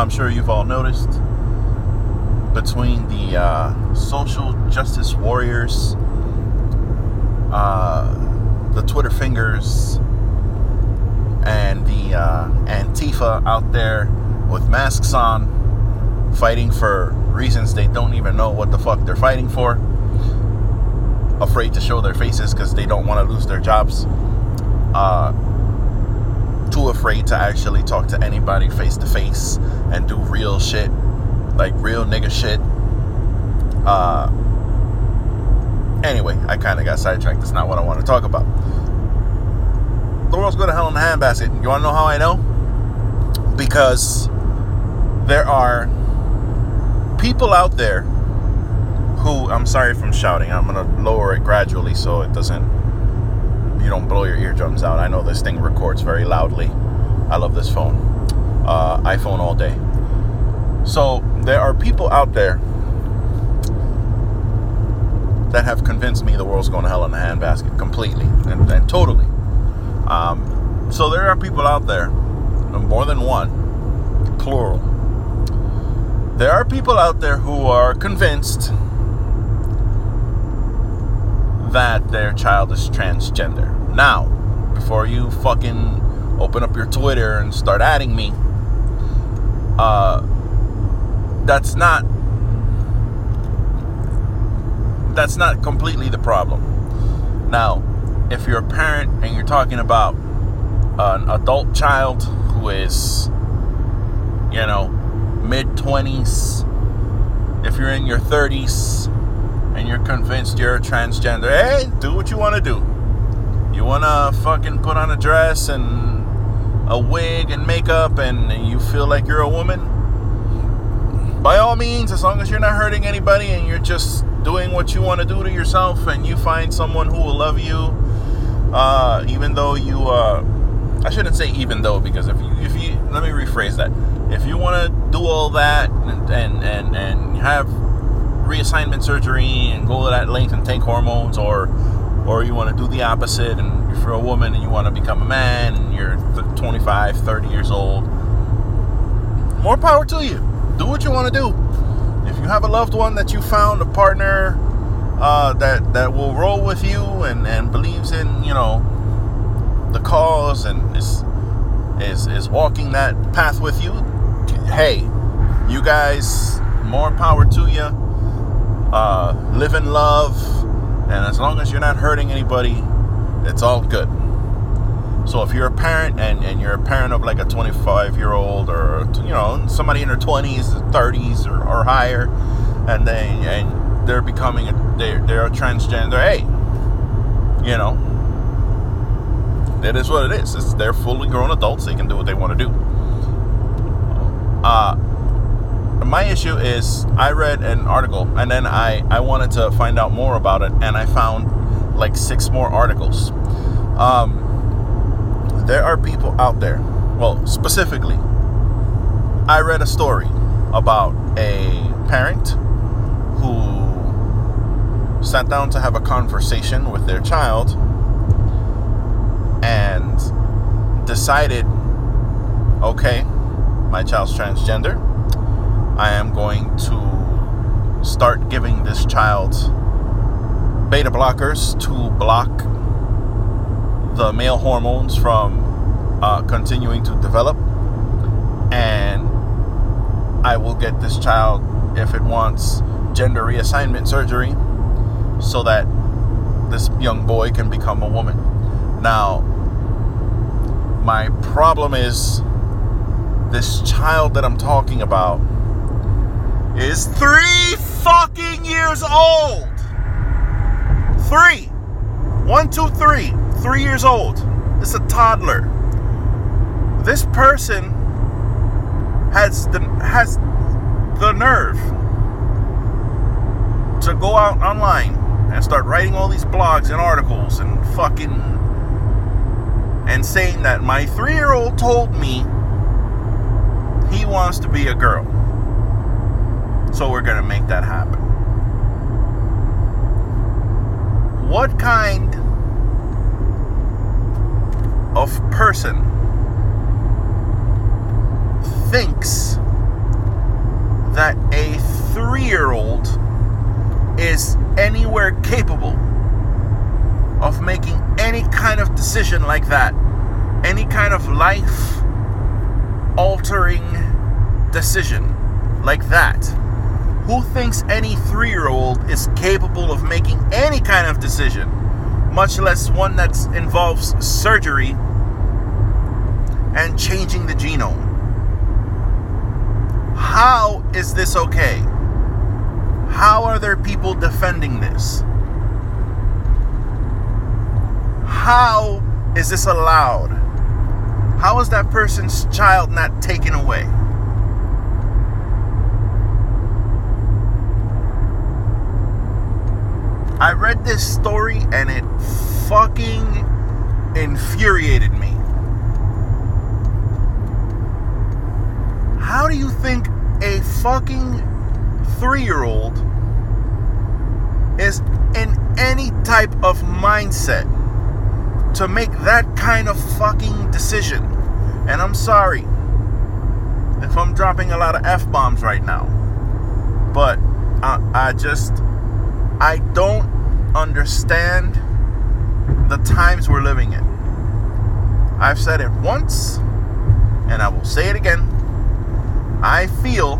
I'm sure you've all noticed. Between the uh, social justice warriors, uh, the Twitter fingers, and the uh, Antifa out there with masks on, fighting for reasons they don't even know what the fuck they're fighting for. Afraid to show their faces because they don't want to lose their jobs. Uh, too afraid to actually talk to anybody face to face and do real shit, like real nigga shit. Uh, anyway, I kind of got sidetracked. That's not what I want to talk about. The world's going to hell in a handbasket. You want to know how I know? Because there are people out there who I'm sorry if I'm shouting. I'm gonna lower it gradually so it doesn't you don't blow your eardrums out. I know this thing records very loudly. I love this phone. Uh, iPhone all day. So there are people out there that have convinced me the world's going to hell in a handbasket completely and, and totally. Um, so there are people out there, more than one, plural. There are people out there who are convinced that their child is transgender. Now, before you fucking open up your Twitter and start adding me, uh, that's not that's not completely the problem. Now, if you're a parent and you're talking about an adult child who is, you know, mid 20s, if you're in your 30s and you're convinced you're a transgender, hey, do what you want to do. You want to fucking put on a dress and a wig and makeup and you feel like you're a woman? By all means, as long as you're not hurting anybody and you're just doing what you want to do to yourself and you find someone who will love you, uh, even though you, uh, I shouldn't say even though because if you, if you, let me rephrase that. If you want to do all that and, and, and, and have reassignment surgery and go that length and take hormones or or you want to do the opposite and if you're a woman and you want to become a man and you're 25 30 years old more power to you. Do what you want to do. If you have a loved one that you found a partner uh, that that will roll with you and and believes in you know the cause and is is is walking that path with you hey you guys more power to you uh, live in love, and as long as you're not hurting anybody, it's all good. So if you're a parent and, and you're a parent of like a 25 year old or you know somebody in their 20s, 30s or, or higher, and they and they're becoming a, they're they're a transgender, hey, you know, that is what it is. It's, they're fully grown adults. They can do what they want to do. Uh, my issue is I read an article and then I, I wanted to find out more about it and I found like six more articles. Um, there are people out there, well, specifically, I read a story about a parent who sat down to have a conversation with their child and decided okay, my child's transgender I am going to start giving this child beta blockers to block the male hormones from uh, continuing to develop. And I will get this child, if it wants, gender reassignment surgery so that this young boy can become a woman. Now, my problem is this child that I'm talking about is three fucking years old. Three. One, two, three. Three years old. It's a toddler. This person has the has the nerve to go out online and start writing all these blogs and articles and fucking and saying that my three year old told me he wants to be a girl. So we're going to make that happen. what kind of person thinks that a three year old is anywhere capable of making any kind of decision like that, any kind of life altering decision like that. Who thinks any three year old is capable of making any kind of decision, much less one that involves surgery and changing the genome? How is this okay? How are there people defending this? How is this allowed? How is that person's child not taken away? I read this story and it fucking infuriated me. How do you think a fucking three year old is in any type of mindset to make that kind of fucking decision? And I'm sorry if I'm dropping a lot of F bombs right now, but I, I just, I don't understand the times we're living in. I've said it once, and I will say it again. I feel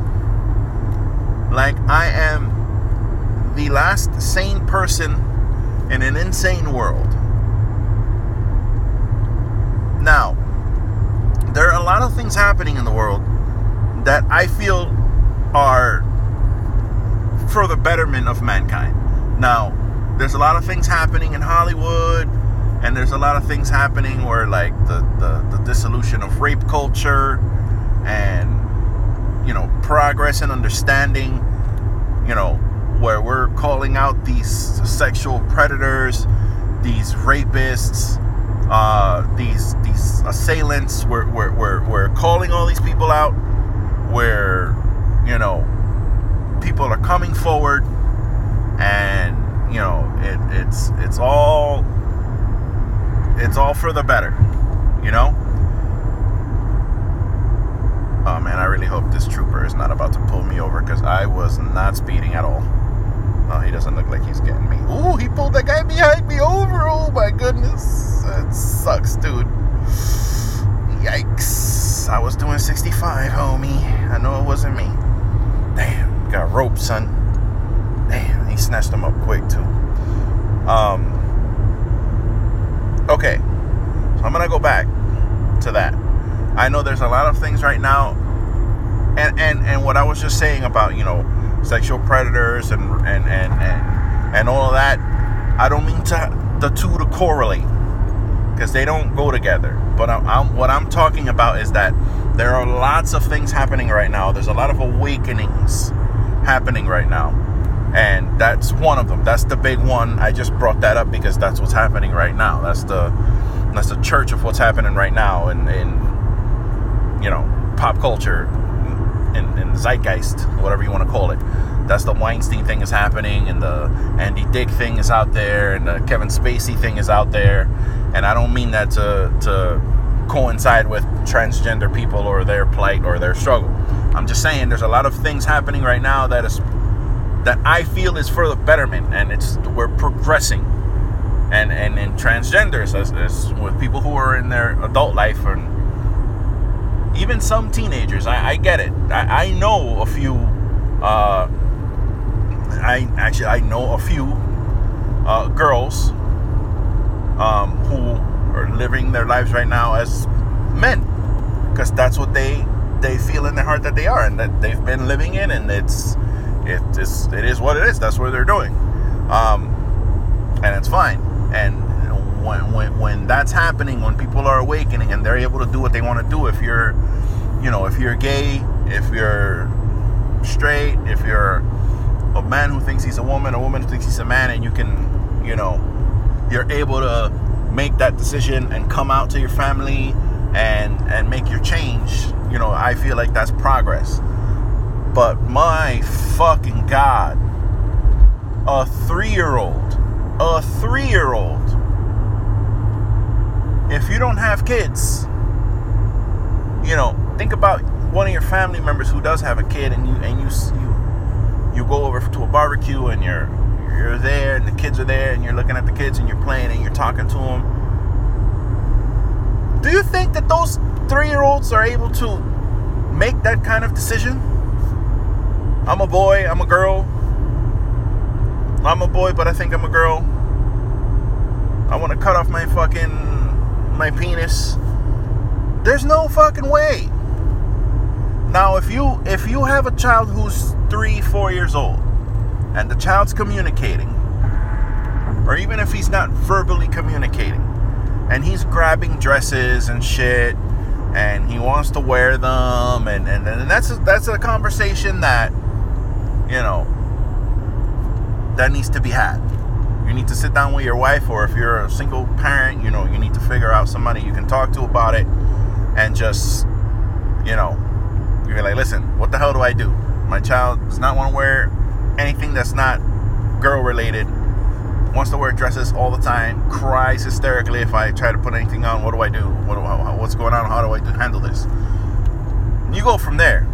like I am the last sane person in an insane world. Now, there are a lot of things happening in the world that I feel are for the betterment of mankind. Now, there's a lot of things happening in Hollywood, and there's a lot of things happening where, like, the, the, the dissolution of rape culture and, you know, progress and understanding, you know, where we're calling out these sexual predators, these rapists, uh, these these assailants. We're, we're, we're, we're calling all these people out where, you know, people are coming forward and you know it, it's it's all it's all for the better you know? Oh man i really hope this trooper is not about to pull me over because i was not speeding at all. Oh he doesn't look like he's getting me. Ooh, he pulled that guy behind me over. Oh my goodness. It sucks dude. Yikes. I was doing 65 homie. I know it wasn't me. Damn got rope son snatched them up quick too um, okay, so I'm gonna go back to that. I know there's a lot of things right now, and and and what I was just saying about you know sexual predators and and and and, and all of that. I don't mean to the two to correlate because they don't go together. But I'm, I'm, what I'm talking about is that there are lots of things happening right now. There's a lot of awakenings happening right now and that's one of them. That's the big one. I just brought that up because that's what's happening right now. That's the that's the church of what's happening right now in, in you know pop culture in, in zeitgeist whatever you want to call it. That's the weinstein thing is happening and the andy dick thing is out there and the kevin spacey thing is out there. And i don't mean that to to coincide with transgender people or their plight or their struggle. I'm just saying there's a lot of things happening right now that is that I feel is for the betterment, and it's we're progressing. And and in transgenders, as, as with people who are in their adult life, and even some teenagers, I, I get it. I, I know a few. Uh, I actually I know a few uh, girls um, who are living their lives right now as men, because that's what they they feel in their heart that they are, and that they've been living in, and it's it is it is what it is. That's what they're doing, um, and it's fine. And when, when when that's happening, when people are awakening and they're able to do what they want to do, if you're, you know, if you're gay, if you're straight, if you're a man who thinks he's a woman, a woman who thinks he's a man, and you can, you know, you're able to make that decision and come out to your family and and make your change. You know, I feel like that's progress. But my fucking God, a three year old, a three year old, if you don't have kids, you know, think about one of your family members who does have a kid and you, and you, you, you go over to a barbecue and you're, you're there and the kids are there and you're looking at the kids and you're playing and you're talking to them. Do you think that those three year olds are able to make that kind of decision? I'm a boy. I'm a girl. I'm a boy, but I think I'm a girl. I want to cut off my fucking my penis. There's no fucking way. Now, if you if you have a child who's three, four years old, and the child's communicating, or even if he's not verbally communicating, and he's grabbing dresses and shit, and he wants to wear them, and and, and that's a, that's a conversation that you know that needs to be had. You need to sit down with your wife, or if you're a single parent, you know you need to figure out somebody you can talk to about it, and just you know you're like, listen, what the hell do I do? My child does not want to wear anything that's not girl related. Wants to wear dresses all the time. Cries hysterically if I try to put anything on. What do I do? What do, what's going on? How do I do, handle this? You go from there.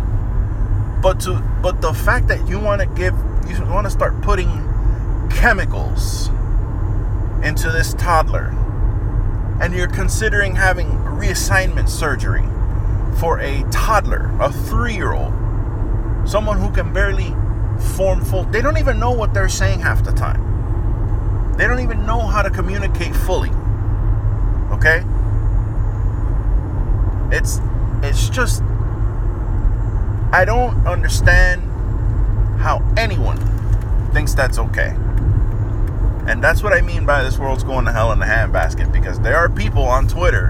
But to but the fact that you want to give you want to start putting chemicals into this toddler and you're considering having reassignment surgery for a toddler, a three year old, someone who can barely form full, they don't even know what they're saying half the time. They don't even know how to communicate fully. Okay? It's it's just I don't understand how anyone thinks that's okay. And that's what I mean by this world's going to hell in a handbasket because there are people on Twitter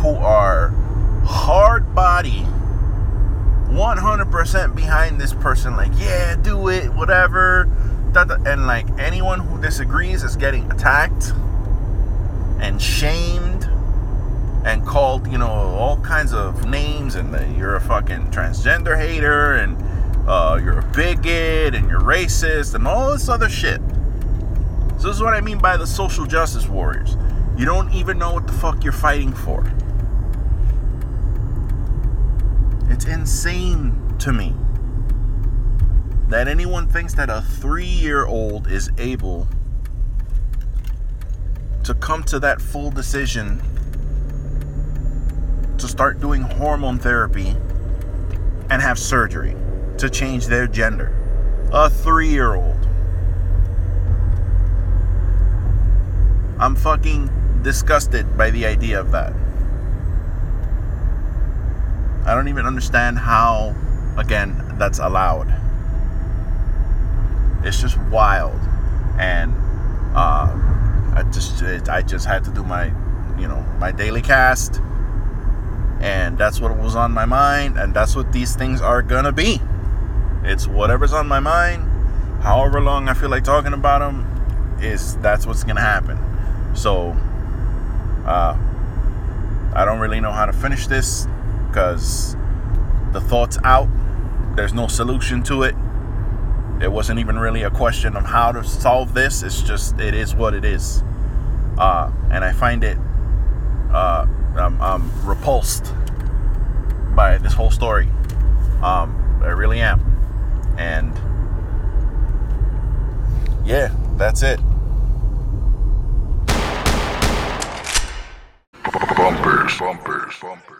who are hard body 100% behind this person like yeah do it whatever and like anyone who disagrees is getting attacked and shamed you know all kinds of names and you're a fucking transgender hater and uh, you're a bigot and you're racist and all this other shit. So this is what i mean by the social justice warriors. You don't even know what the fuck you're fighting for. It's insane to me that anyone thinks that a three year old is able to come to that full decision start doing hormone therapy and have surgery to change their gender. A three year old. I'm fucking disgusted by the idea of that. I don't even understand how, again, that's allowed. It's just wild, and uh, I just I just had to do my, you know, my daily cast, and that's what was on my mind, and that's what these things are gonna be. It's whatever's on my mind, however long I feel like talking about them, is that's what's gonna happen. So, uh, I don't really know how to finish this because the thought's out. There's no solution to it. It wasn't even really a question of how to solve this. It's just it is what it is, uh, and I find it uh, I'm, I'm, repulsed by this whole story. Um, I really am, and yeah, that's it. Bumpers, bumpers, bumpers.